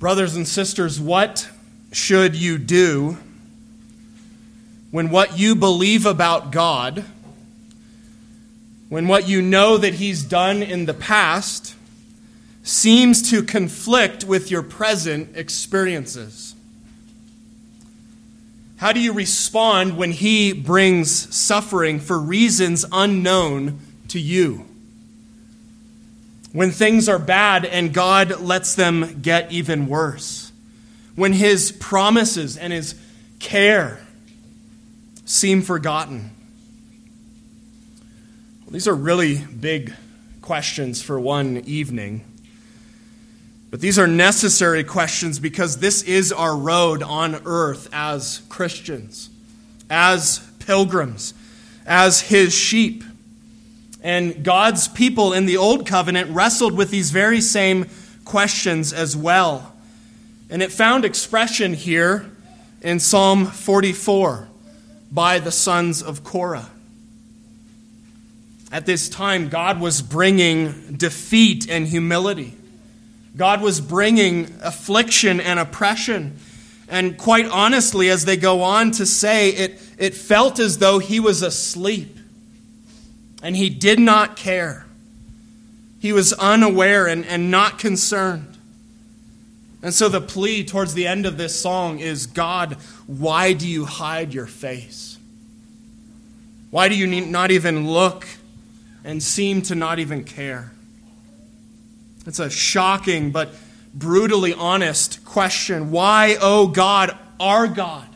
Brothers and sisters, what should you do when what you believe about God, when what you know that He's done in the past, seems to conflict with your present experiences? How do you respond when He brings suffering for reasons unknown to you? When things are bad and God lets them get even worse, when His promises and His care seem forgotten. Well, these are really big questions for one evening. But these are necessary questions because this is our road on earth as Christians, as pilgrims, as His sheep. And God's people in the Old Covenant wrestled with these very same questions as well. And it found expression here in Psalm 44 by the sons of Korah. At this time, God was bringing defeat and humility. God was bringing affliction and oppression. And quite honestly, as they go on to say, it, it felt as though he was asleep and he did not care. He was unaware and, and not concerned. And so the plea towards the end of this song is God, why do you hide your face? Why do you not even look and seem to not even care? It's a shocking but brutally honest question. Why, oh God, our God,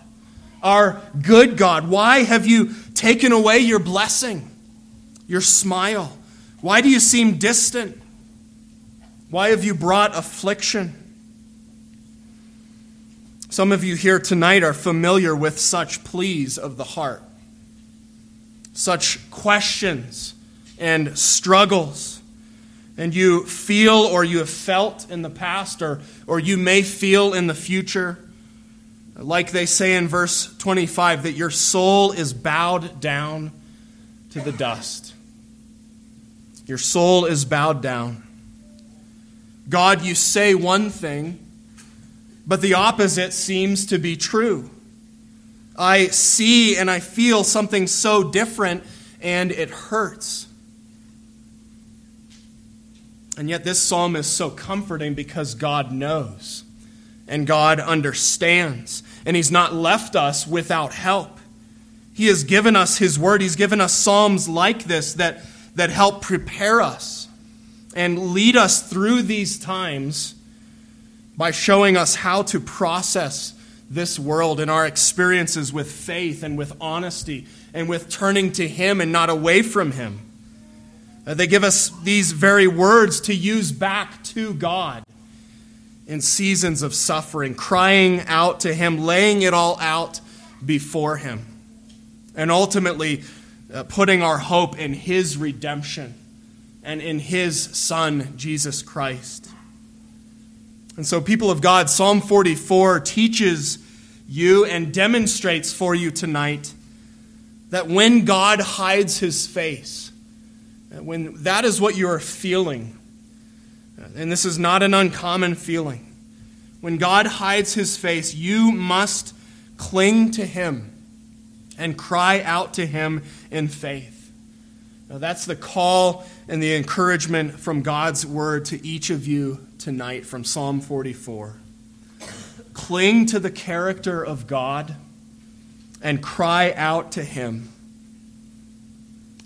our good God, why have you taken away your blessing? Your smile? Why do you seem distant? Why have you brought affliction? Some of you here tonight are familiar with such pleas of the heart, such questions and struggles. And you feel or you have felt in the past, or, or you may feel in the future, like they say in verse 25, that your soul is bowed down to the dust. Your soul is bowed down. God, you say one thing, but the opposite seems to be true. I see and I feel something so different, and it hurts. And yet, this psalm is so comforting because God knows and God understands, and He's not left us without help. He has given us His word, He's given us psalms like this that that help prepare us and lead us through these times by showing us how to process this world and our experiences with faith and with honesty and with turning to Him and not away from Him. Uh, they give us these very words to use back to God in seasons of suffering, crying out to Him, laying it all out before Him. And ultimately, uh, putting our hope in His redemption and in His Son, Jesus Christ. And so, people of God, Psalm 44 teaches you and demonstrates for you tonight that when God hides His face, when that is what you are feeling, and this is not an uncommon feeling, when God hides His face, you must cling to Him and cry out to Him in faith. Now, that's the call and the encouragement from God's word to each of you tonight from Psalm 44. Cling to the character of God and cry out to Him.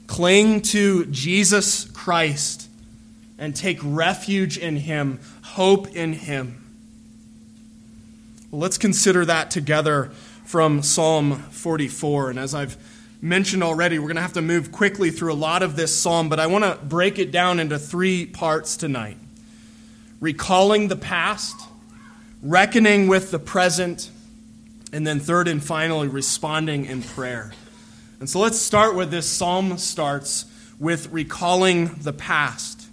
Cling to Jesus Christ and take refuge in Him, hope in Him. Well, let's consider that together from Psalm 44. And as I've mentioned already, we're going to have to move quickly through a lot of this psalm, but I want to break it down into three parts tonight recalling the past, reckoning with the present, and then third and finally, responding in prayer. And so let's start with this psalm starts with recalling the past.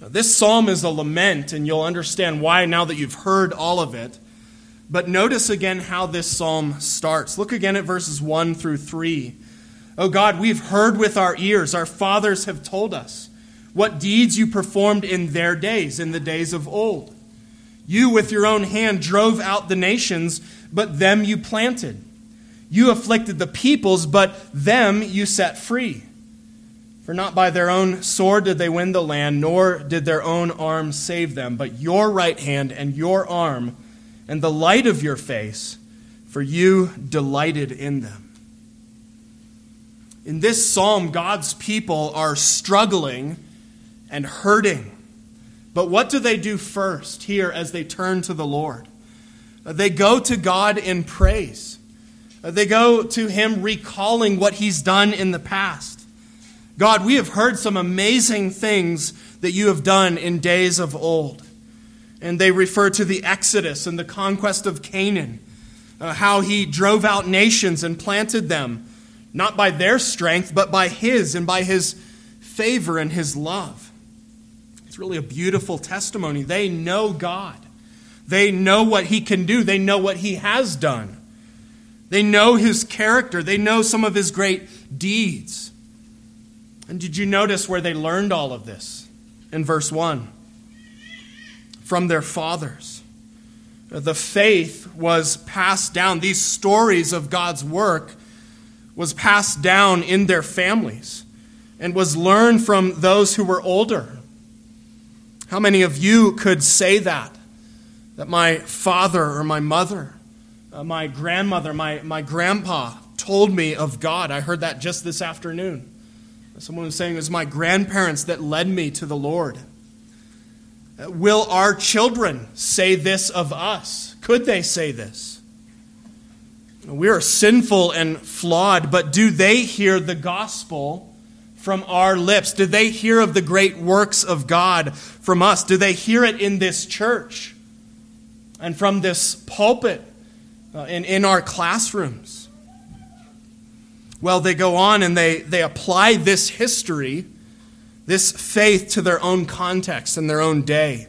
Now, this psalm is a lament, and you'll understand why now that you've heard all of it. But notice again how this psalm starts. Look again at verses 1 through 3. Oh God, we've heard with our ears, our fathers have told us what deeds you performed in their days, in the days of old. You with your own hand drove out the nations, but them you planted. You afflicted the peoples, but them you set free. For not by their own sword did they win the land, nor did their own arm save them, but your right hand and your arm and the light of your face, for you delighted in them. In this psalm, God's people are struggling and hurting. But what do they do first here as they turn to the Lord? Uh, they go to God in praise. Uh, they go to Him recalling what He's done in the past. God, we have heard some amazing things that you have done in days of old. And they refer to the Exodus and the conquest of Canaan, uh, how He drove out nations and planted them, not by their strength, but by His and by His favor and His love. It's really a beautiful testimony. They know God. They know what he can do. They know what he has done. They know his character. They know some of his great deeds. And did you notice where they learned all of this? In verse 1 from their fathers. The faith was passed down. These stories of God's work was passed down in their families and was learned from those who were older how many of you could say that? That my father or my mother, uh, my grandmother, my, my grandpa told me of God. I heard that just this afternoon. Someone was saying it was my grandparents that led me to the Lord. Uh, will our children say this of us? Could they say this? We are sinful and flawed, but do they hear the gospel from our lips? Do they hear of the great works of God from us? Do they hear it in this church and from this pulpit uh, and in our classrooms? Well, they go on and they, they apply this history, this faith, to their own context and their own day.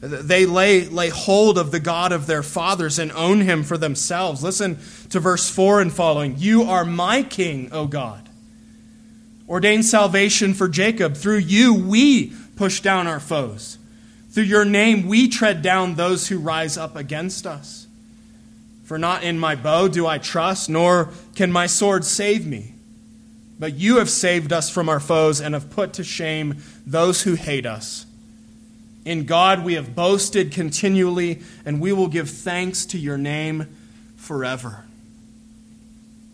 They lay, lay hold of the God of their fathers and own him for themselves. Listen to verse 4 and following. You are my king, O God ordained salvation for Jacob. Through you, we push down our foes. Through your name, we tread down those who rise up against us. For not in my bow do I trust, nor can my sword save me. But you have saved us from our foes and have put to shame those who hate us. In God we have boasted continually, and we will give thanks to your name forever.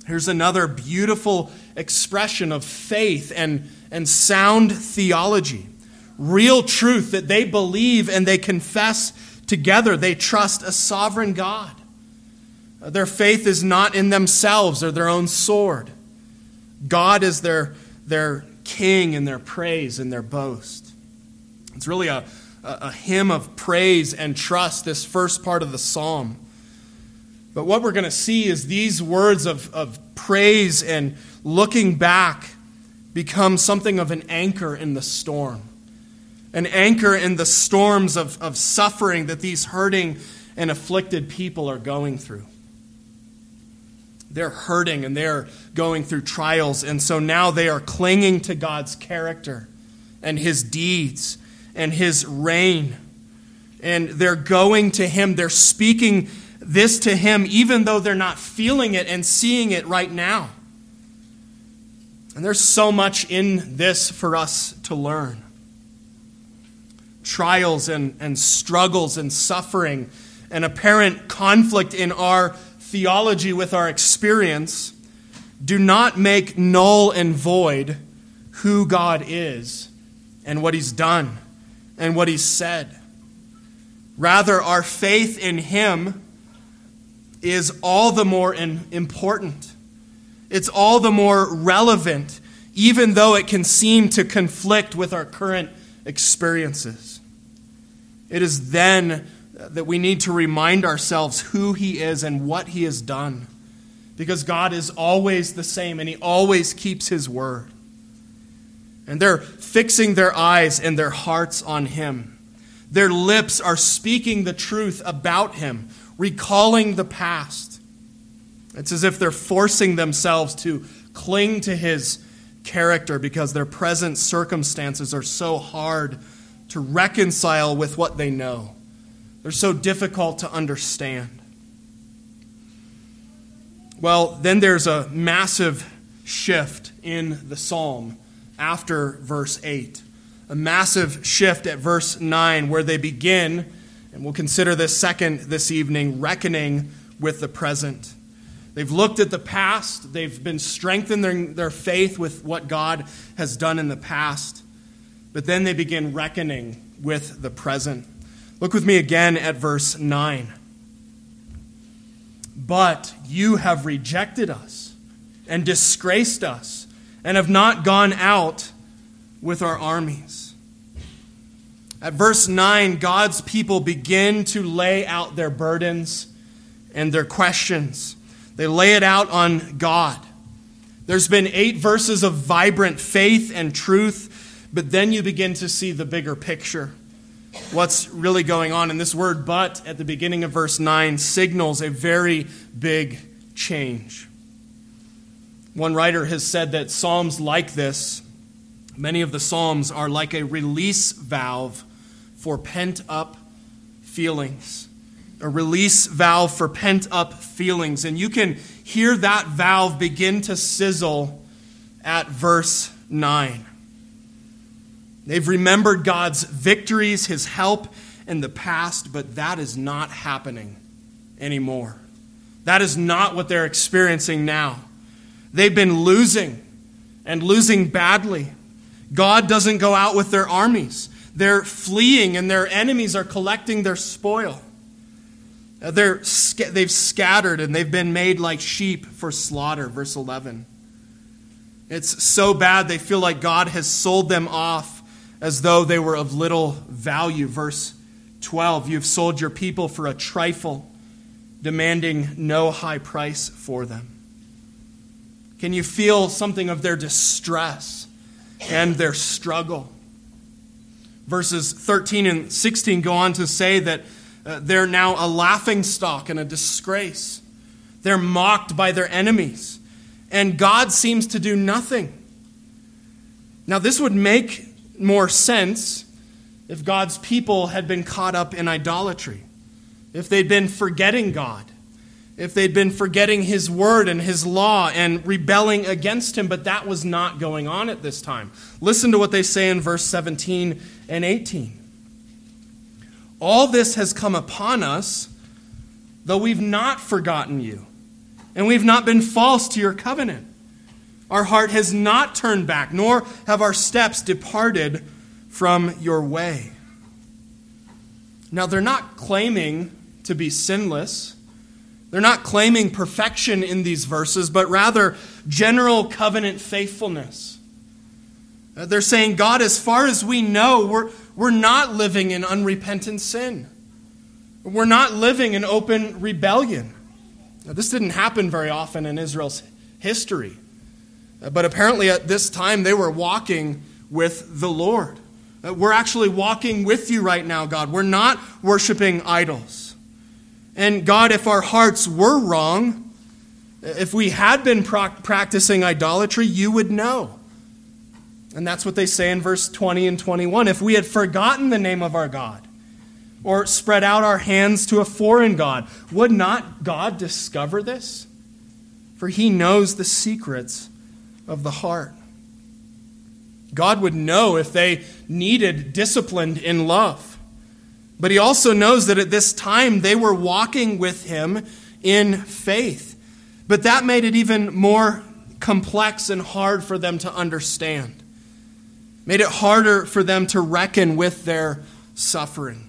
Here's another beautiful expression of faith and, and sound theology. Real truth that they believe and they confess together. They trust a sovereign God. Their faith is not in themselves or their own sword. God is their, their king and their praise and their boast. It's really a, a, a hymn of praise and trust, this first part of the psalm. But what we're going to see is these words of, of praise and looking back become something of an anchor in the storm. An anchor in the storms of, of suffering that these hurting and afflicted people are going through. They're hurting and they're going through trials, and so now they are clinging to God's character and His deeds and His reign. And they're going to Him, they're speaking this to Him, even though they're not feeling it and seeing it right now. And there's so much in this for us to learn trials and, and struggles and suffering and apparent conflict in our theology with our experience do not make null and void who God is and what He's done and what He's said. Rather, our faith in Him is all the more important. It's all the more relevant, even though it can seem to conflict with our current experiences. It is then that we need to remind ourselves who He is and what He has done. Because God is always the same and He always keeps His word. And they're fixing their eyes and their hearts on Him. Their lips are speaking the truth about Him recalling the past. It's as if they're forcing themselves to cling to his character because their present circumstances are so hard to reconcile with what they know. They're so difficult to understand. Well, then there's a massive shift in the psalm after verse 8. A massive shift at verse 9 where they begin, and we'll consider this second this evening, reckoning with the present. They've looked at the past, they've been strengthening their faith with what God has done in the past, but then they begin reckoning with the present. Look with me again at verse 9. But you have rejected us and disgraced us and have not gone out with our armies. At verse 9, God's people begin to lay out their burdens and their questions. They lay it out on God. There's been eight verses of vibrant faith and truth, but then you begin to see the bigger picture. What's really going on? And this word but at the beginning of verse 9 signals a very big change. One writer has said that Psalms like this, many of the Psalms, are like a release valve for pent up feelings. A release valve for pent up feelings. And you can hear that valve begin to sizzle at verse 9. They've remembered God's victories, his help in the past, but that is not happening anymore. That is not what they're experiencing now. They've been losing and losing badly. God doesn't go out with their armies. They're fleeing, and their enemies are collecting their spoil. Uh, they're, they've scattered and they've been made like sheep for slaughter, verse 11. It's so bad they feel like God has sold them off as though they were of little value. Verse 12 You've sold your people for a trifle, demanding no high price for them. Can you feel something of their distress and their struggle? Verses 13 and 16 go on to say that uh, they're now a laughing stock and a disgrace. They're mocked by their enemies, and God seems to do nothing. Now, this would make more sense if God's people had been caught up in idolatry, if they'd been forgetting God if they'd been forgetting his word and his law and rebelling against him, but that was not going on at this time. Listen to what they say in verse 17 and 18. All this has come upon us, though we've not forgotten you, and we've not been false to your covenant. Our heart has not turned back, nor have our steps departed from your way. Now, they're not claiming to be sinless. They're not claiming perfection in these verses, but rather general covenant faithfulness. Uh, they're saying, God, as far as we know, we're, we're not living in unrepentant sin. We're not living in open rebellion. Now, this didn't happen very often in Israel's history. But apparently, at this time, they were walking with the Lord. Uh, we're actually walking with you right now, God. We're not worshiping idols. And God, if our hearts were wrong, if we had been practicing idolatry, you would know. And that's what they say in verse 20 and 21. If we had forgotten the name of our God, or spread out our hands to a foreign God, would not God discover this? For he knows the secrets of the heart. God would know if they needed disciplined in love. But he also knows that at this time they were walking with him in faith. But that made it even more complex and hard for them to understand. Made it harder for them to reckon with their suffering.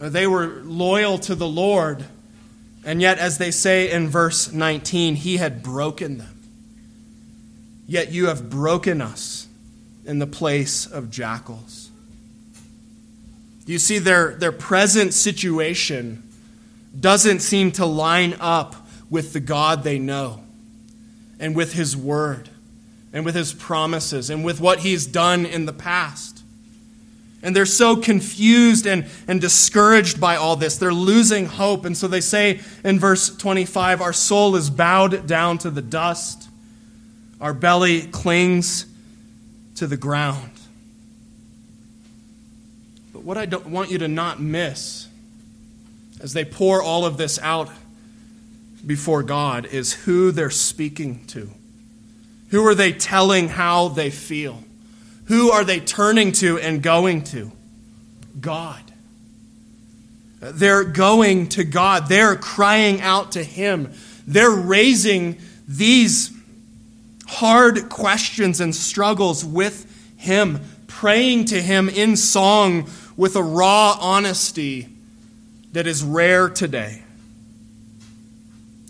Uh, they were loyal to the Lord, and yet, as they say in verse 19, He had broken them. Yet you have broken us in the place of jackals. You see, their, their present situation doesn't seem to line up with the God they know and with His Word and with His promises and with what He's done in the past. And they're so confused and, and discouraged by all this. They're losing hope. And so they say in verse 25 Our soul is bowed down to the dust, our belly clings to the ground But what I don't want you to not miss as they pour all of this out before God is who they're speaking to. Who are they telling how they feel? Who are they turning to and going to? God. They're going to God. They're crying out to Him. They're raising these hard questions and struggles with Him, praying to Him in song with a raw honesty that is rare today.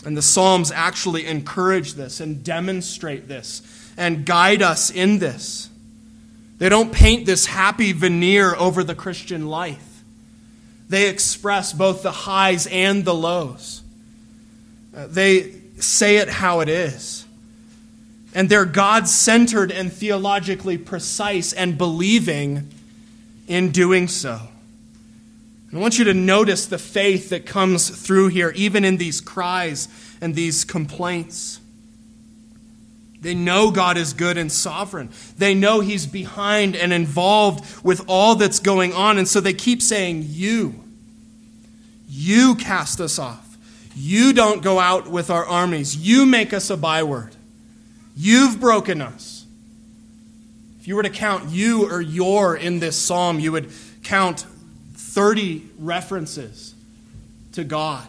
And the Psalms actually encourage this and demonstrate this and guide us in this. They don't paint this happy veneer over the Christian life, they express both the highs and the lows. Uh, they say it how it is. And they're God centered and theologically precise and believing in doing so. I want you to notice the faith that comes through here, even in these cries and these complaints. They know God is good and sovereign. They know He's behind and involved with all that's going on. And so they keep saying, You. You cast us off. You don't go out with our armies. You make us a byword. You've broken us. If you were to count you or your in this psalm, you would count 30 references to God.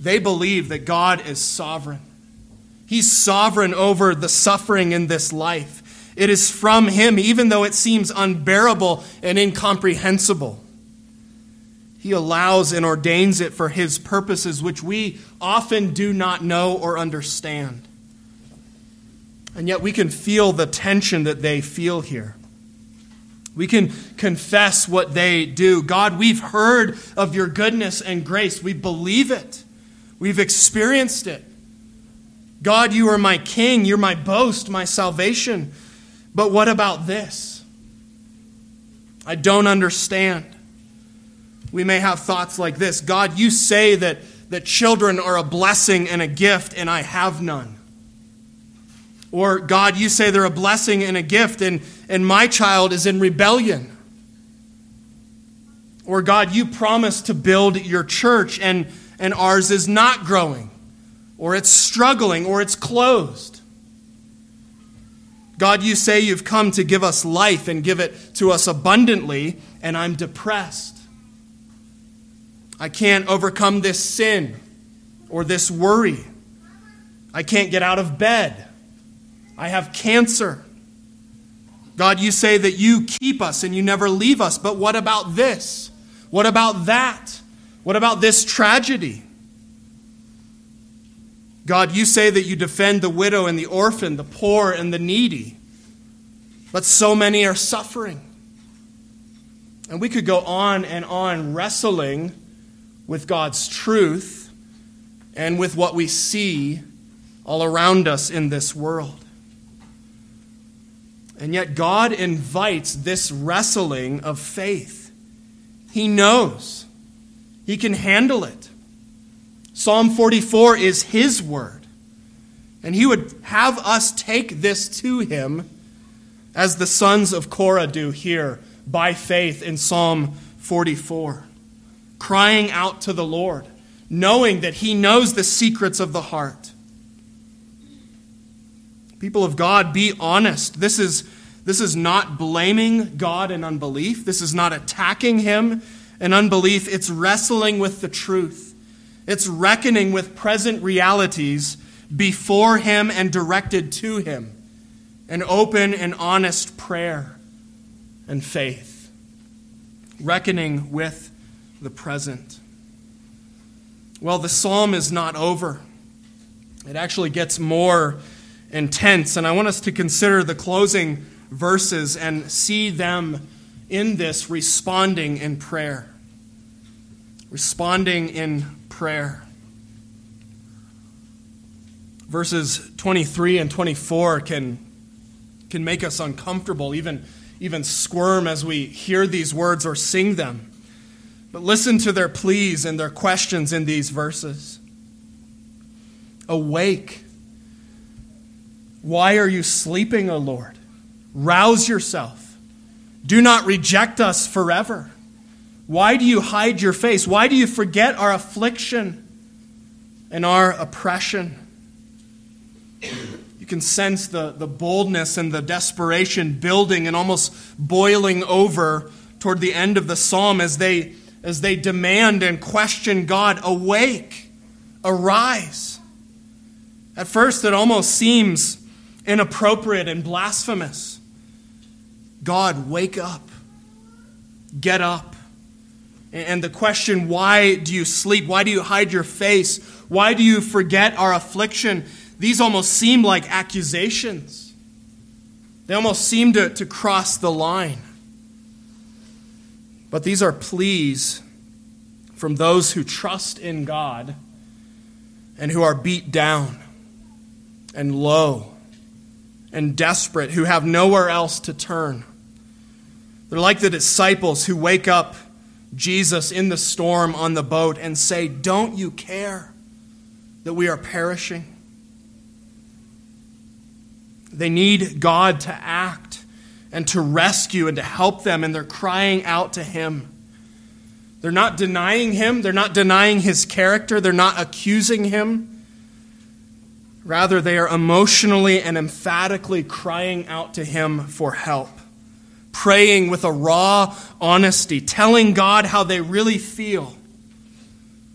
They believe that God is sovereign. He's sovereign over the suffering in this life. It is from Him, even though it seems unbearable and incomprehensible. He allows and ordains it for His purposes, which we often do not know or understand. And yet we can feel the tension that they feel here. We can confess what they do. God, we've heard of your goodness and grace. We believe it. We've experienced it. God, you are my king. You're my boast, my salvation. But what about this? I don't understand. We may have thoughts like this God, you say that, that children are a blessing and a gift, and I have none. Or, God, you say they're a blessing and a gift, and, and my child is in rebellion. Or, God, you promised to build your church, and, and ours is not growing, or it's struggling, or it's closed. God, you say you've come to give us life and give it to us abundantly, and I'm depressed. I can't overcome this sin or this worry. I can't get out of bed. I have cancer. God, you say that you keep us and you never leave us, but what about this? What about that? What about this tragedy? God, you say that you defend the widow and the orphan, the poor and the needy, but so many are suffering. And we could go on and on wrestling with God's truth and with what we see all around us in this world. And yet, God invites this wrestling of faith. He knows, He can handle it. Psalm 44 is His word. And He would have us take this to Him as the sons of Korah do here by faith in Psalm 44, crying out to the Lord, knowing that He knows the secrets of the heart. People of God, be honest. This is, this is not blaming God in unbelief. This is not attacking Him in unbelief. It's wrestling with the truth. It's reckoning with present realities before Him and directed to Him. An open and honest prayer and faith. Reckoning with the present. Well, the psalm is not over. It actually gets more intense. And I want us to consider the closing verses and see them in this responding in prayer. Responding in prayer. Verses 23 and 24 can, can make us uncomfortable, even, even squirm as we hear these words or sing them. But listen to their pleas and their questions in these verses. Awake why are you sleeping, O Lord? Rouse yourself. Do not reject us forever. Why do you hide your face? Why do you forget our affliction and our oppression? You can sense the, the boldness and the desperation building and almost boiling over toward the end of the psalm as they, as they demand and question God Awake, arise. At first, it almost seems inappropriate and blasphemous. God, wake up, get up. And the question, why do you sleep? Why do you hide your face? Why do you forget our affliction? These almost seem like accusations. They almost seem to, to cross the line. But these are pleas from those who trust in God and who are beat down and low and desperate, who have nowhere else to turn. They're like the disciples who wake up Jesus in the storm on the boat and say, Don't you care that we are perishing? They need God to act and to rescue and to help them, and they're crying out to Him. They're not denying Him, they're not denying His character, they're not accusing Him. Rather, they are emotionally and emphatically crying out to Him for help, praying with a raw honesty, telling God how they really feel,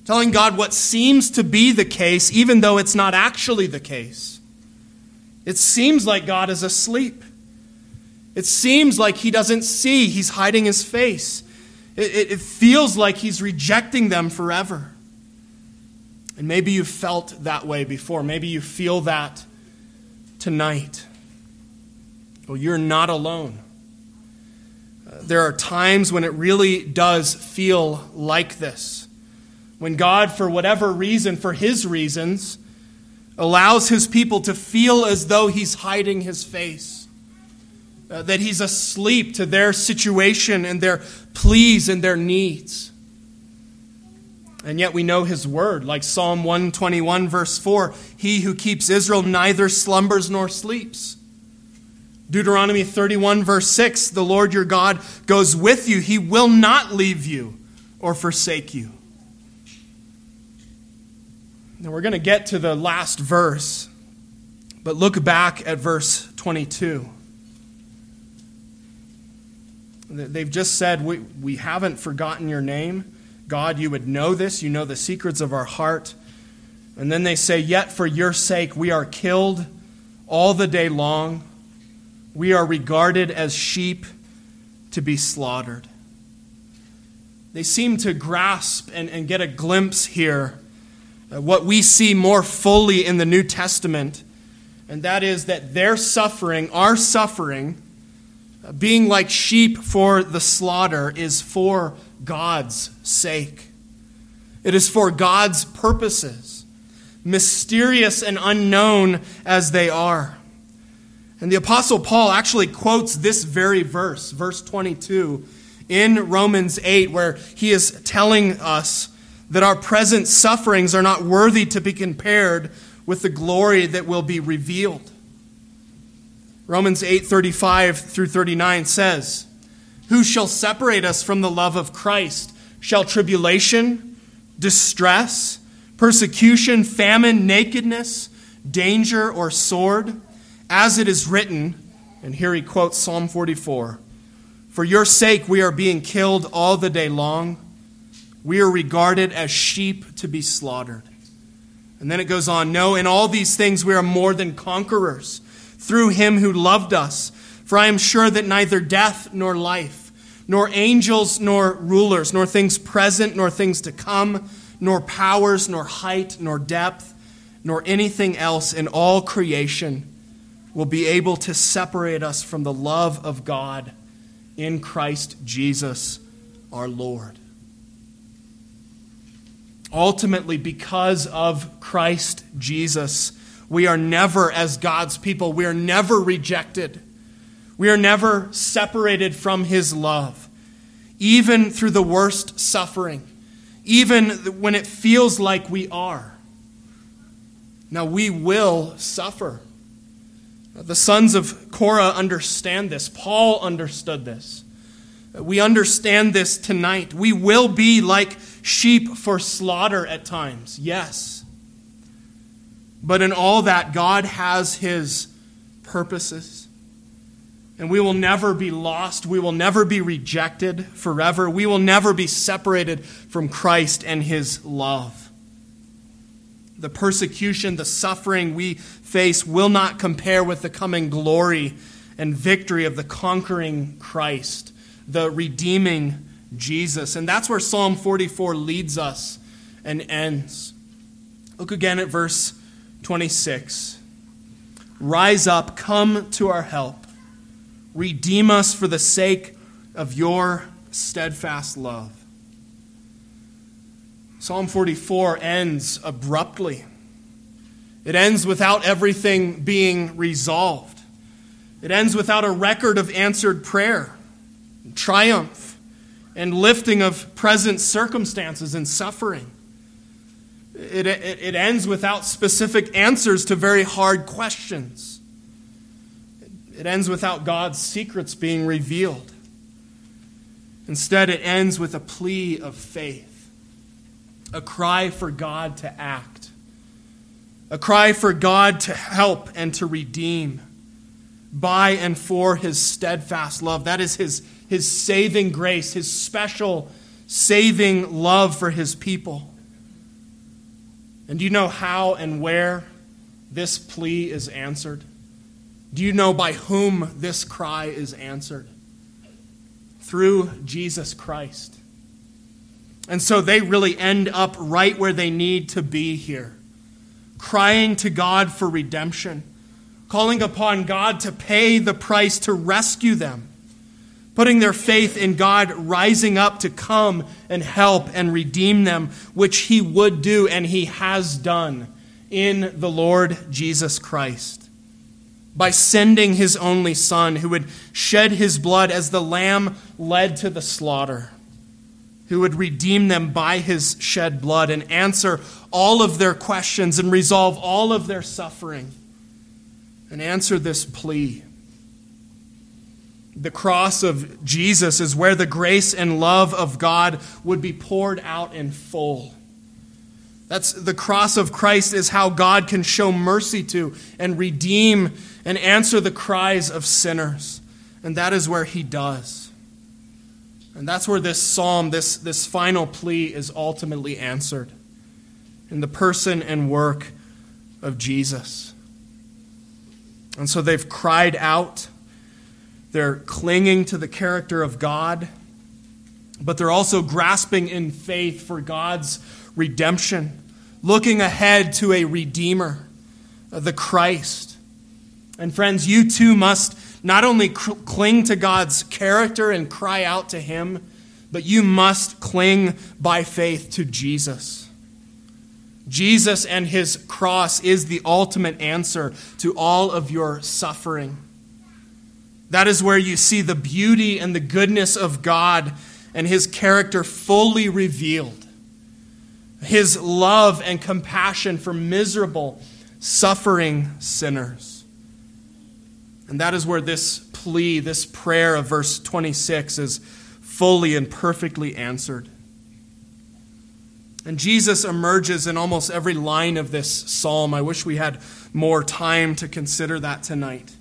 telling God what seems to be the case, even though it's not actually the case. It seems like God is asleep. It seems like He doesn't see, He's hiding His face. It, it, it feels like He's rejecting them forever. And maybe you've felt that way before. Maybe you feel that tonight. Well, you're not alone. Uh, there are times when it really does feel like this. When God, for whatever reason, for His reasons, allows His people to feel as though He's hiding His face, uh, that He's asleep to their situation and their pleas and their needs. And yet we know his word, like Psalm 121, verse 4 He who keeps Israel neither slumbers nor sleeps. Deuteronomy 31, verse 6 The Lord your God goes with you, he will not leave you or forsake you. Now we're going to get to the last verse, but look back at verse 22. They've just said, We, we haven't forgotten your name. God, you would know this. You know the secrets of our heart. And then they say, Yet for your sake we are killed all the day long. We are regarded as sheep to be slaughtered. They seem to grasp and, and get a glimpse here what we see more fully in the New Testament, and that is that their suffering, our suffering, being like sheep for the slaughter, is for God's sake. It is for God's purposes, mysterious and unknown as they are. And the Apostle Paul actually quotes this very verse, verse 22, in Romans 8, where he is telling us that our present sufferings are not worthy to be compared with the glory that will be revealed. Romans 8 35 through 39 says, who shall separate us from the love of Christ? Shall tribulation, distress, persecution, famine, nakedness, danger, or sword? As it is written, and here he quotes Psalm 44 For your sake we are being killed all the day long. We are regarded as sheep to be slaughtered. And then it goes on No, in all these things we are more than conquerors through him who loved us. For I am sure that neither death nor life, nor angels nor rulers, nor things present nor things to come, nor powers, nor height, nor depth, nor anything else in all creation will be able to separate us from the love of God in Christ Jesus our Lord. Ultimately, because of Christ Jesus, we are never, as God's people, we are never rejected. We are never separated from His love, even through the worst suffering, even when it feels like we are. Now, we will suffer. The sons of Korah understand this. Paul understood this. We understand this tonight. We will be like sheep for slaughter at times, yes. But in all that, God has His purposes. And we will never be lost. We will never be rejected forever. We will never be separated from Christ and His love. The persecution, the suffering we face will not compare with the coming glory and victory of the conquering Christ, the redeeming Jesus. And that's where Psalm 44 leads us and ends. Look again at verse 26. Rise up, come to our help. Redeem us for the sake of your steadfast love. Psalm 44 ends abruptly. It ends without everything being resolved. It ends without a record of answered prayer, and triumph, and lifting of present circumstances and suffering. It, it, it, ends without specific answers to very hard questions. It ends without God's secrets being revealed. Instead, it ends with a plea of faith, a cry for God to act, a cry for God to help and to redeem by and for his steadfast love. That is his, his saving grace, his special saving love for his people. And do you know how and where this plea is answered? Do you know by whom this cry is answered? Through Jesus Christ. And so they really end up right where they need to be here, crying to God for redemption, calling upon God to pay the price to rescue them putting their faith in God rising up to come and help and redeem them, which He would do and He has done in the Lord Jesus Christ. By sending His only Son, who would shed His blood as the lamb led to the slaughter, who would redeem them by His shed blood and answer all of their questions and resolve all of their suffering and answer this plea the cross of Jesus is where the grace and love of God would be poured out in full. That's the cross of Christ is how God can show mercy to and redeem and answer the cries of sinners. And that is where he does. And that's where this psalm, this, this final plea, is ultimately answered in the person and work of Jesus. And so they've cried out they're clinging to the character of God, but they're also grasping in faith for God's redemption, looking ahead to a Redeemer, uh, the Christ. And friends, you too must not only cling to God's character and cry out to Him, but you must cling by faith to Jesus. Jesus and His cross is the ultimate answer to all of your suffering. That is where you see the beauty and the goodness of God and his character fully revealed. His love and compassion for miserable, suffering sinners. And that is where this plea, this prayer of verse 26 is fully and perfectly answered. And Jesus emerges in almost every line of this psalm. I wish we had more time to consider that tonight.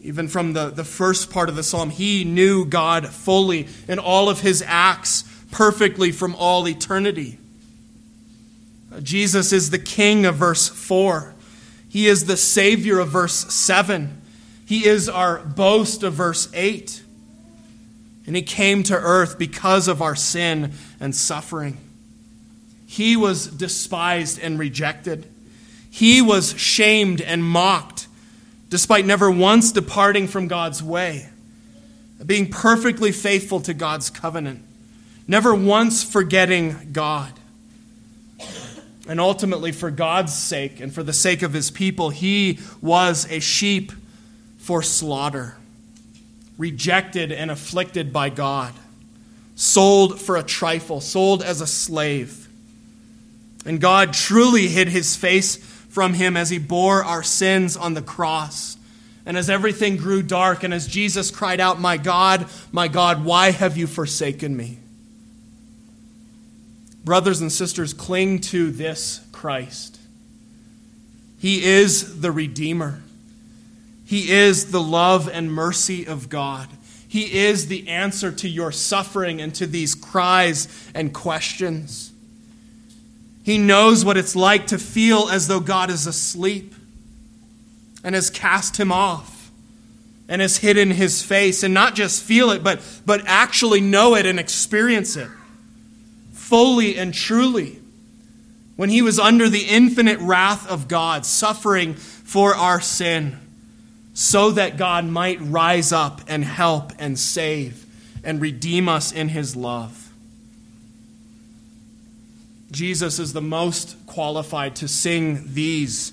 Even from the, the first part of the psalm, he knew God fully in all of his acts perfectly from all eternity. Jesus is the king of verse 4. He is the savior of verse 7. He is our boast of verse 8. And he came to earth because of our sin and suffering. He was despised and rejected. He was shamed and mocked despite never once departing from God's way, being perfectly faithful to God's covenant, never once forgetting God. And ultimately, for God's sake and for the sake of his people, he was a sheep for slaughter, rejected and afflicted by God, sold for a trifle, sold as a slave. And God truly hid his face from him as he bore our sins on the cross and as everything grew dark, and as Jesus cried out, My God, my God, why have you forsaken me? Brothers and sisters, cling to this Christ. He is the Redeemer. He is the love and mercy of God. He is the answer to your suffering and to these cries and questions. He knows what it's like to feel as though God is asleep and has cast him off and has hidden his face, and not just feel it, but, but actually know it and experience it fully and truly. When he was under the infinite wrath of God, suffering for our sin so that God might rise up and help and save and redeem us in his love. Jesus is the most qualified to sing these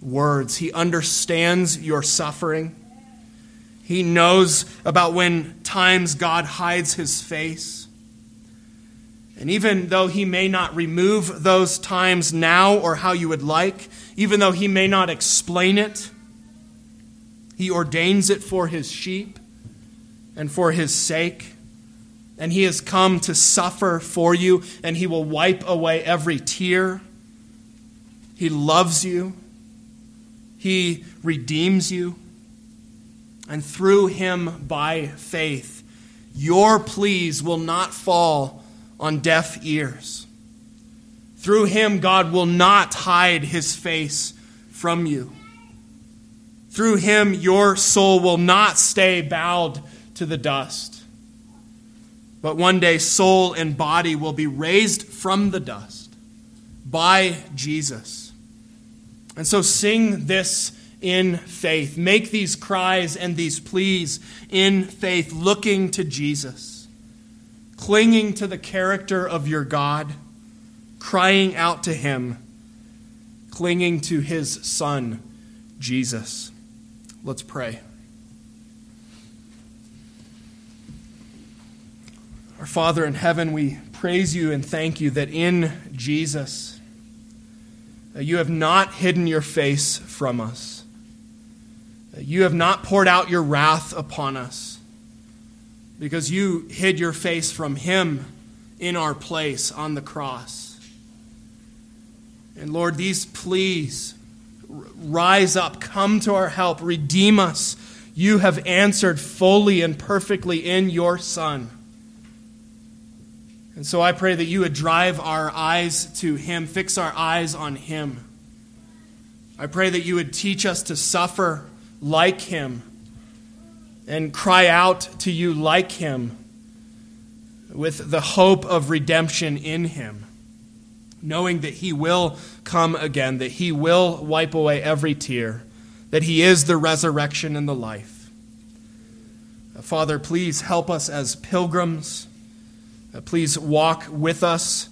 words. He understands your suffering. He knows about when times God hides his face. And even though he may not remove those times now or how you would like, even though he may not explain it, he ordains it for his sheep and for his sake. And he has come to suffer for you, and he will wipe away every tear. He loves you, he redeems you. And through him, by faith, your pleas will not fall on deaf ears. Through him, God will not hide his face from you. Through him, your soul will not stay bowed to the dust. But one day, soul and body will be raised from the dust by Jesus. And so, sing this in faith. Make these cries and these pleas in faith, looking to Jesus, clinging to the character of your God, crying out to him, clinging to his Son, Jesus. Let's pray. Our Father in heaven, we praise you and thank you that in Jesus uh, you have not hidden your face from us. Uh, you have not poured out your wrath upon us because you hid your face from him in our place on the cross. And Lord, these pleas rise up, come to our help, redeem us. You have answered fully and perfectly in your Son. And so I pray that you would drive our eyes to Him, fix our eyes on Him. I pray that you would teach us to suffer like Him and cry out to you like Him with the hope of redemption in Him knowing that He will come again, that He will wipe away every tear, that He is the resurrection and the life. Uh, Father, please help us as pilgrims. Uh, please walk with us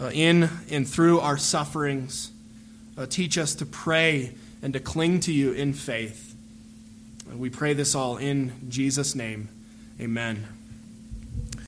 uh, in and through our sufferings. Teach us to pray and to cling to you in faith. We pray this all in Jesus' name. Amen.